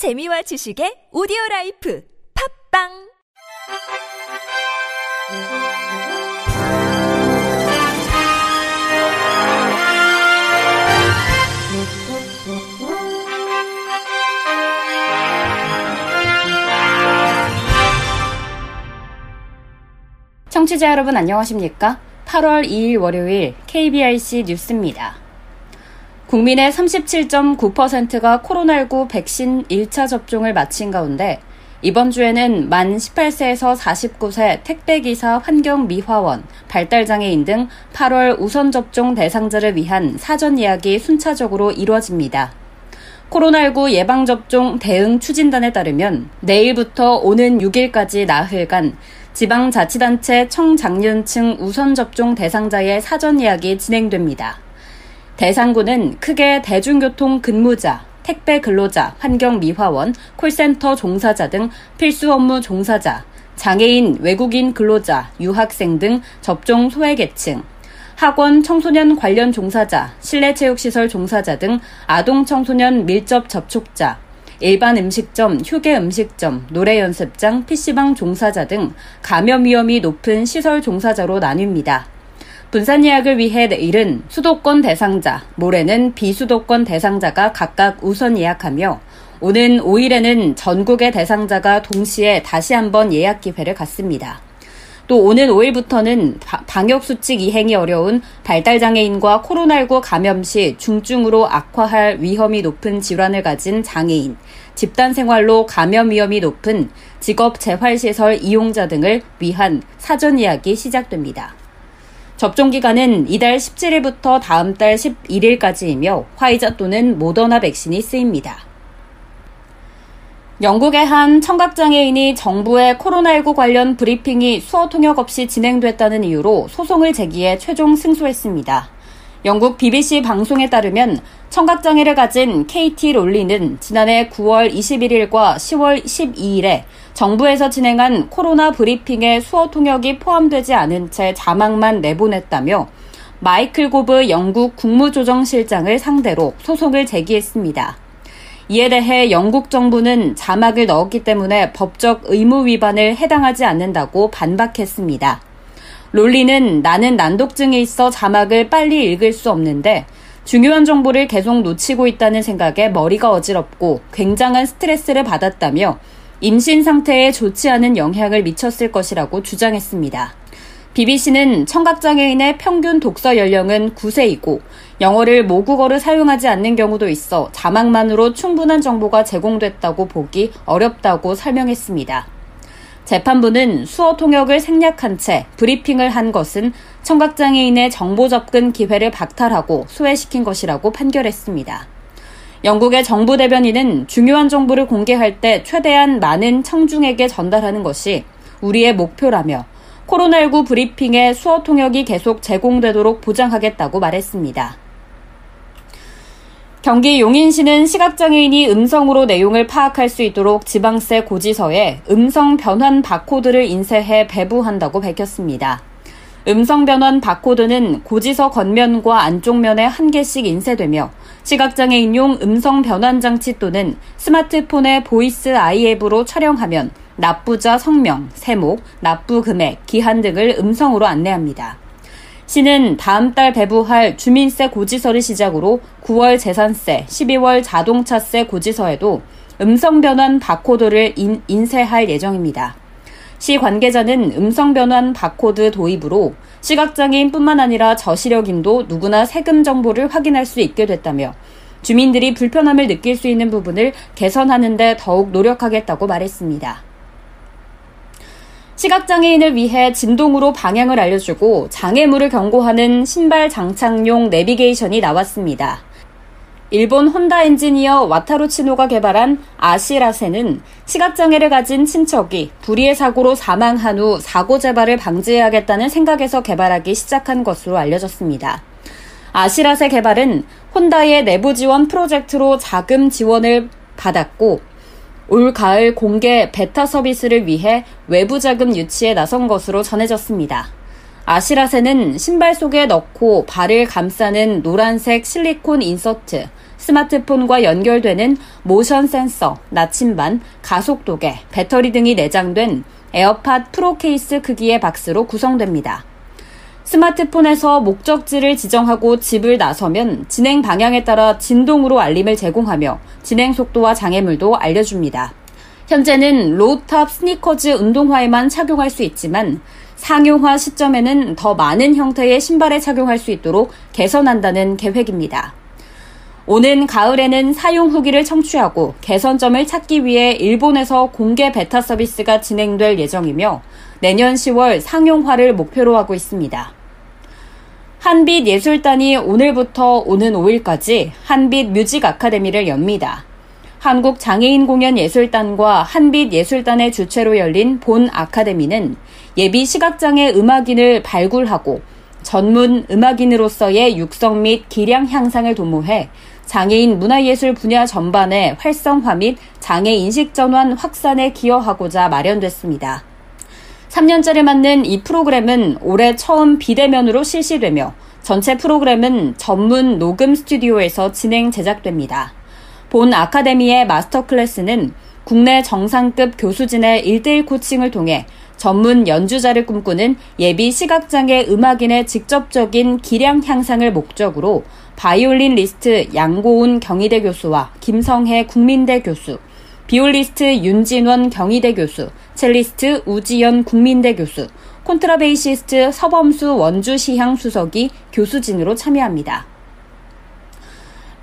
재미와 지식의 오디오 라이프 팝빵 청취자 여러분 안녕하십니까? 8월 2일 월요일 KBRC 뉴스입니다. 국민의 37.9%가 코로나19 백신 1차 접종을 마친 가운데 이번 주에는 만 18세에서 49세 택배기사, 환경미화원, 발달장애인 등 8월 우선 접종 대상자를 위한 사전 예약이 순차적으로 이루어집니다. 코로나19 예방접종 대응 추진단에 따르면 내일부터 오는 6일까지 나흘간 지방자치단체 청장년층 우선 접종 대상자의 사전 예약이 진행됩니다. 대상군은 크게 대중교통 근무자, 택배 근로자, 환경미화원, 콜센터 종사자 등 필수 업무 종사자, 장애인, 외국인 근로자, 유학생 등 접종 소외계층, 학원 청소년 관련 종사자, 실내체육시설 종사자 등 아동 청소년 밀접 접촉자, 일반 음식점, 휴게 음식점, 노래 연습장, PC방 종사자 등 감염 위험이 높은 시설 종사자로 나뉩니다. 분산 예약을 위해 내일은 수도권 대상자, 모레는 비수도권 대상자가 각각 우선 예약하며 오는 5일에는 전국의 대상자가 동시에 다시 한번 예약 기회를 갖습니다. 또 오는 5일부터는 방역수칙 이행이 어려운 발달장애인과 코로나19 감염 시 중증으로 악화할 위험이 높은 질환을 가진 장애인, 집단 생활로 감염 위험이 높은 직업 재활시설 이용자 등을 위한 사전 예약이 시작됩니다. 접종 기간은 이달 17일부터 다음 달 11일까지이며 화이자 또는 모더나 백신이 쓰입니다. 영국의 한 청각장애인이 정부의 코로나19 관련 브리핑이 수어 통역 없이 진행됐다는 이유로 소송을 제기해 최종 승소했습니다. 영국 BBC 방송에 따르면 청각장애를 가진 KT 롤리는 지난해 9월 21일과 10월 12일에 정부에서 진행한 코로나 브리핑에 수어 통역이 포함되지 않은 채 자막만 내보냈다며 마이클 고브 영국 국무조정실장을 상대로 소송을 제기했습니다. 이에 대해 영국 정부는 자막을 넣었기 때문에 법적 의무 위반을 해당하지 않는다고 반박했습니다. 롤리는 나는 난독증이 있어 자막을 빨리 읽을 수 없는데 중요한 정보를 계속 놓치고 있다는 생각에 머리가 어지럽고 굉장한 스트레스를 받았다며 임신 상태에 좋지 않은 영향을 미쳤을 것이라고 주장했습니다. BBC는 청각장애인의 평균 독서 연령은 9세이고 영어를 모국어로 사용하지 않는 경우도 있어 자막만으로 충분한 정보가 제공됐다고 보기 어렵다고 설명했습니다. 재판부는 수어 통역을 생략한 채 브리핑을 한 것은 청각장애인의 정보 접근 기회를 박탈하고 소외시킨 것이라고 판결했습니다. 영국의 정부 대변인은 중요한 정보를 공개할 때 최대한 많은 청중에게 전달하는 것이 우리의 목표라며 코로나19 브리핑에 수어 통역이 계속 제공되도록 보장하겠다고 말했습니다. 경기 용인시는 시각장애인이 음성으로 내용을 파악할 수 있도록 지방세 고지서에 음성 변환 바코드를 인쇄해 배부한다고 밝혔습니다. 음성 변환 바코드는 고지서 겉면과 안쪽면에 한 개씩 인쇄되며 시각장애인용 음성 변환 장치 또는 스마트폰의 보이스 아이 앱으로 촬영하면 납부자 성명, 세목, 납부 금액, 기한 등을 음성으로 안내합니다. 시는 다음 달 배부할 주민세 고지서를 시작으로 9월 재산세, 12월 자동차세 고지서에도 음성 변환 바코드를 인, 인쇄할 예정입니다. 시 관계자는 음성 변환 바코드 도입으로 시각장애인뿐만 아니라 저시력인도 누구나 세금 정보를 확인할 수 있게 됐다며 주민들이 불편함을 느낄 수 있는 부분을 개선하는 데 더욱 노력하겠다고 말했습니다. 시각장애인을 위해 진동으로 방향을 알려주고 장애물을 경고하는 신발 장착용 내비게이션이 나왔습니다. 일본 혼다 엔지니어 와타루 치노가 개발한 아시라세는 시각장애를 가진 친척이 불의의 사고로 사망한 후 사고 재발을 방지해야겠다는 생각에서 개발하기 시작한 것으로 알려졌습니다. 아시라세 개발은 혼다의 내부 지원 프로젝트로 자금 지원을 받았고 올 가을 공개 베타 서비스를 위해 외부 자금 유치에 나선 것으로 전해졌습니다. 아시라세는 신발 속에 넣고 발을 감싸는 노란색 실리콘 인서트, 스마트폰과 연결되는 모션 센서, 나침반, 가속도계, 배터리 등이 내장된 에어팟 프로 케이스 크기의 박스로 구성됩니다. 스마트폰에서 목적지를 지정하고 집을 나서면 진행 방향에 따라 진동으로 알림을 제공하며 진행 속도와 장애물도 알려줍니다. 현재는 low-top 스니커즈 운동화에만 착용할 수 있지만 상용화 시점에는 더 많은 형태의 신발에 착용할 수 있도록 개선한다는 계획입니다. 오는 가을에는 사용 후기를 청취하고 개선점을 찾기 위해 일본에서 공개 베타 서비스가 진행될 예정이며 내년 10월 상용화를 목표로 하고 있습니다. 한빛 예술단이 오늘부터 오는 5일까지 한빛 뮤직 아카데미를 엽니다. 한국 장애인 공연 예술단과 한빛 예술단의 주최로 열린 본 아카데미는 예비 시각장애 음악인을 발굴하고 전문 음악인으로서의 육성 및 기량 향상을 도모해 장애인 문화예술 분야 전반의 활성화 및 장애 인식 전환 확산에 기여하고자 마련됐습니다. 3년째를 맞는 이 프로그램은 올해 처음 비대면으로 실시되며 전체 프로그램은 전문 녹음 스튜디오에서 진행 제작됩니다. 본 아카데미의 마스터 클래스는 국내 정상급 교수진의 1대1 코칭을 통해 전문 연주자를 꿈꾸는 예비 시각장애 음악인의 직접적인 기량 향상을 목적으로 바이올리니스트 양고운 경희대 교수와 김성혜 국민대 교수, 비올리스트 윤진원 경희대 교수, 첼리스트 우지연 국민대 교수, 콘트라베이시스트 서범수 원주시향 수석이 교수진으로 참여합니다.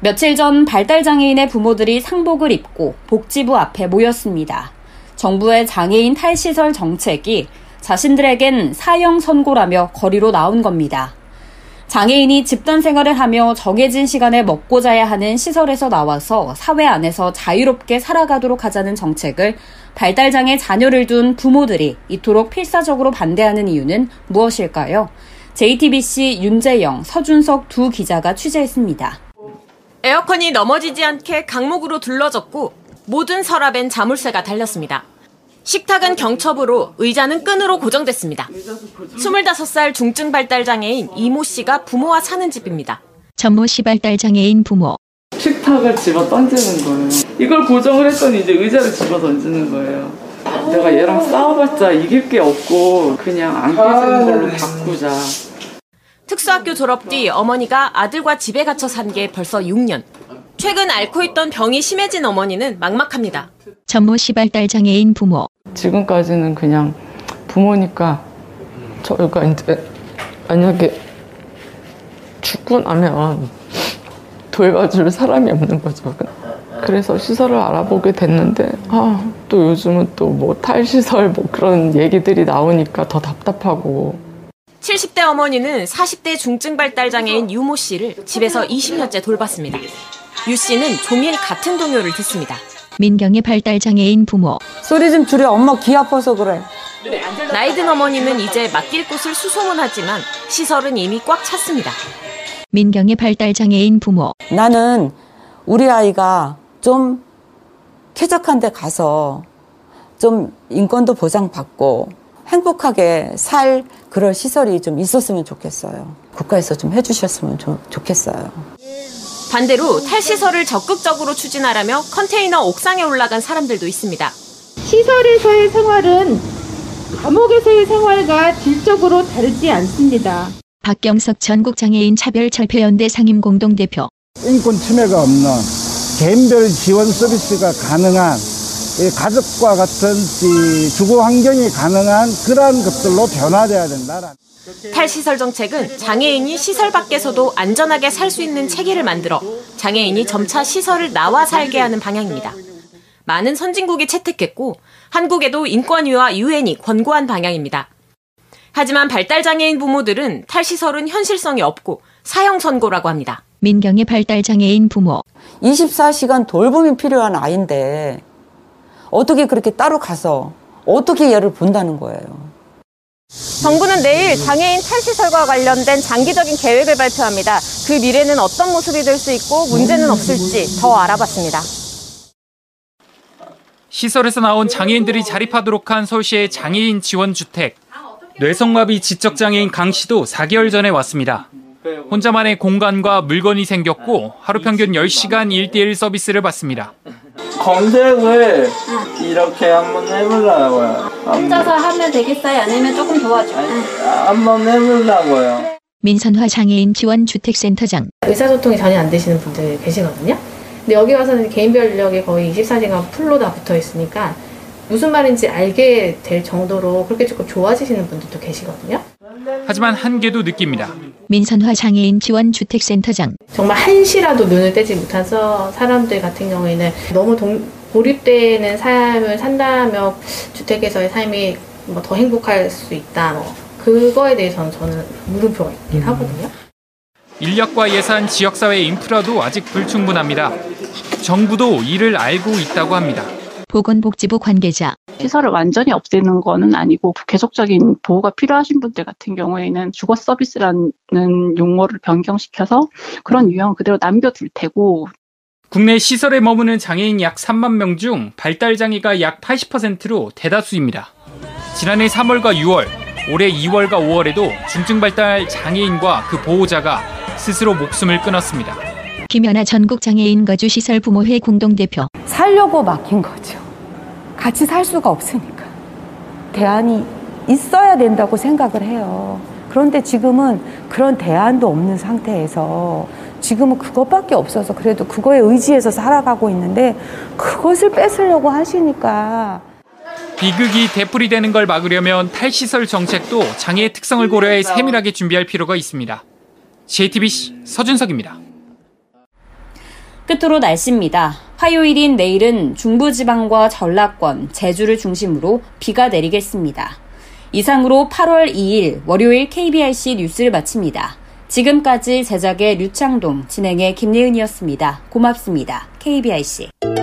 며칠 전 발달장애인의 부모들이 상복을 입고 복지부 앞에 모였습니다. 정부의 장애인 탈시설 정책이 자신들에겐 사형 선고라며 거리로 나온 겁니다. 장애인이 집단 생활을 하며 정해진 시간에 먹고 자야 하는 시설에서 나와서 사회 안에서 자유롭게 살아가도록 하자는 정책을 발달장애 자녀를 둔 부모들이 이토록 필사적으로 반대하는 이유는 무엇일까요? JTBC 윤재영, 서준석 두 기자가 취재했습니다. 에어컨이 넘어지지 않게 강목으로 둘러졌고 모든 서랍엔 자물쇠가 달렸습니다. 식탁은 경첩으로 의자는 끈으로 고정됐습니다. 25살 중증 발달 장애인 이모 씨가 부모와 사는 집입니다. 전모 씨 발달 장애인 부모. 식탁을 집어 던지는 거예요. 이걸 고정을 했더니 이제 의자를 집어 던지는 거예요. 내가 얘랑 싸워봤자 이길 게 없고 그냥 안 깨지는 걸로 바꾸자. 특수학교 졸업 뒤 어머니가 아들과 집에 갇혀 산 게 벌써 6년. 최근 앓고 있던 병이 심해진 어머니는 막막합니다. 전모 씨 발달 장애인 부모. 지금까지는 그냥 부모니까 저희가 이제 만약에 죽고 나면 돌봐줄 사람이 없는 거죠. 그래서 시설을 알아보게 됐는데 아, 또 요즘은 또 뭐 탈시설 뭐 그런 얘기들이 나오니까 더 답답하고 70대 어머니는 40대 중증 발달 장애인 유모 씨를 집에서 20년째 돌봤습니다. 유 씨는 종일 같은 동요를 듣습니다. 민경의 발달 장애인 부모. 소리 좀 줄여. 엄마 귀 아파서 그래. 나이 든 어머니는 이제 맡길 곳을 수소문하지만 시설은 이미 꽉 찼습니다. 민경의 발달 장애인 부모. 나는 우리 아이가 좀 쾌적한 데 가서 좀 인권도 보장받고 행복하게 살 그럴 시설이 좀 있었으면 좋겠어요. 국가에서 좀 해주셨으면 좀 좋겠어요. 반대로 탈시설을 적극적으로 추진하라며 컨테이너 옥상에 올라간 사람들도 있습니다. 시설에서의 생활은 감옥에서의 생활과 질적으로 다르지 않습니다. 박경석 전국장애인 차별철폐연대 상임공동대표. 인권 침해가 없는 개인별 지원 서비스가 가능한 가족과 같은 주거 환경이 가능한 그러한 것들로 변화돼야 된다. 탈시설 정책은 장애인이 시설 밖에서도 안전하게 살 수 있는 체계를 만들어 장애인이 점차 시설을 나와 살게 하는 방향입니다. 많은 선진국이 채택했고 한국에도 인권위와 유엔이 권고한 방향입니다. 하지만 발달장애인 부모들은 탈시설은 현실성이 없고 사형 선고라고 합니다. 민경의 발달장애인 부모. 24시간 돌봄이 필요한 아이인데 어떻게 그렇게 따로 가서 어떻게 얘를 본다는 거예요. 정부는 내일 장애인 탈시설과 관련된 장기적인 계획을 발표합니다. 그 미래는 어떤 모습이 될 수 있고 문제는 없을지 더 알아봤습니다. 시설에서 나온 장애인들이 자립하도록 한 서울시의 장애인 지원 주택. 뇌성마비 지적장애인 강 씨도 4개월 전에 왔습니다. 혼자만의 공간과 물건이 생겼고 하루 평균 10시간 1대1 서비스를 받습니다. 검색을 이렇게 한번 해보려고요. 혼자서 하면 되겠어요? 아니면 조금 도와줘? 한번 해보려고요. 민선화 장애인 지원 주택센터장 의사소통이 전혀 안 되시는 분들 계시거든요. 근데 여기 와서는 개인별 인력이 거의 24시간 풀로 다 붙어 있으니까 무슨 말인지 알게 될 정도로 그렇게 조금 좋아지시는 분들도 계시거든요. 하지만 한계도 느낍니다. 민선화 장애인 지원 주택센터장 정말 한시라도 눈을 떼지 못한 서- 사람들 같은 경우에는 너무 동, 고립되는 삶을 산다며 주택에서의 삶이 뭐 더 행복할 수 있다. 뭐 그거에 대해서는 저는 물음표가 있긴 하거든요. 인력과 예산, 지역사회 인프라도 아직 불충분합니다. 정부도 이를 알고 있다고 합니다. 보건복지부 관계자 시설을 완전히 없애는 거는 아니고 계속적인 보호가 필요하신 분들 같은 경우에는 주거 서비스라는 용어를 변경시켜서 그런 유형을 그대로 남겨둘 테고 국내 시설에 머무는 장애인 약 3만 명 중 발달 장애가 약 80%로 대다수입니다. 지난해 3월과 6월, 올해 2월과 5월에도 중증 발달 장애인과 그 보호자가 스스로 목숨을 끊었습니다. 김연아 전국장애인 거주시설 부모회 공동대표 살려고 맡긴 거죠. 같이 살 수가 없으니까. 대안이 있어야 된다고 생각을 해요. 그런데 지금은 그런 대안도 없는 상태에서 지금은 그것밖에 없어서 그래도 그거에 의지해서 살아가고 있는데 그것을 뺏으려고 하시니까 비극이 되풀이되는 걸 막으려면 탈시설 정책도 장애의 특성을 고려해 세밀하게 준비할 필요가 있습니다. JTBC 서준석입니다. 끝으로 날씨입니다. 화요일인 내일은 중부지방과 전라권, 제주를 중심으로 비가 내리겠습니다. 이상으로 8월 2일 월요일 KBRC 뉴스를 마칩니다. 지금까지 제작의 류창동, 진행의 김예은이었습니다. 고맙습니다. KBRC.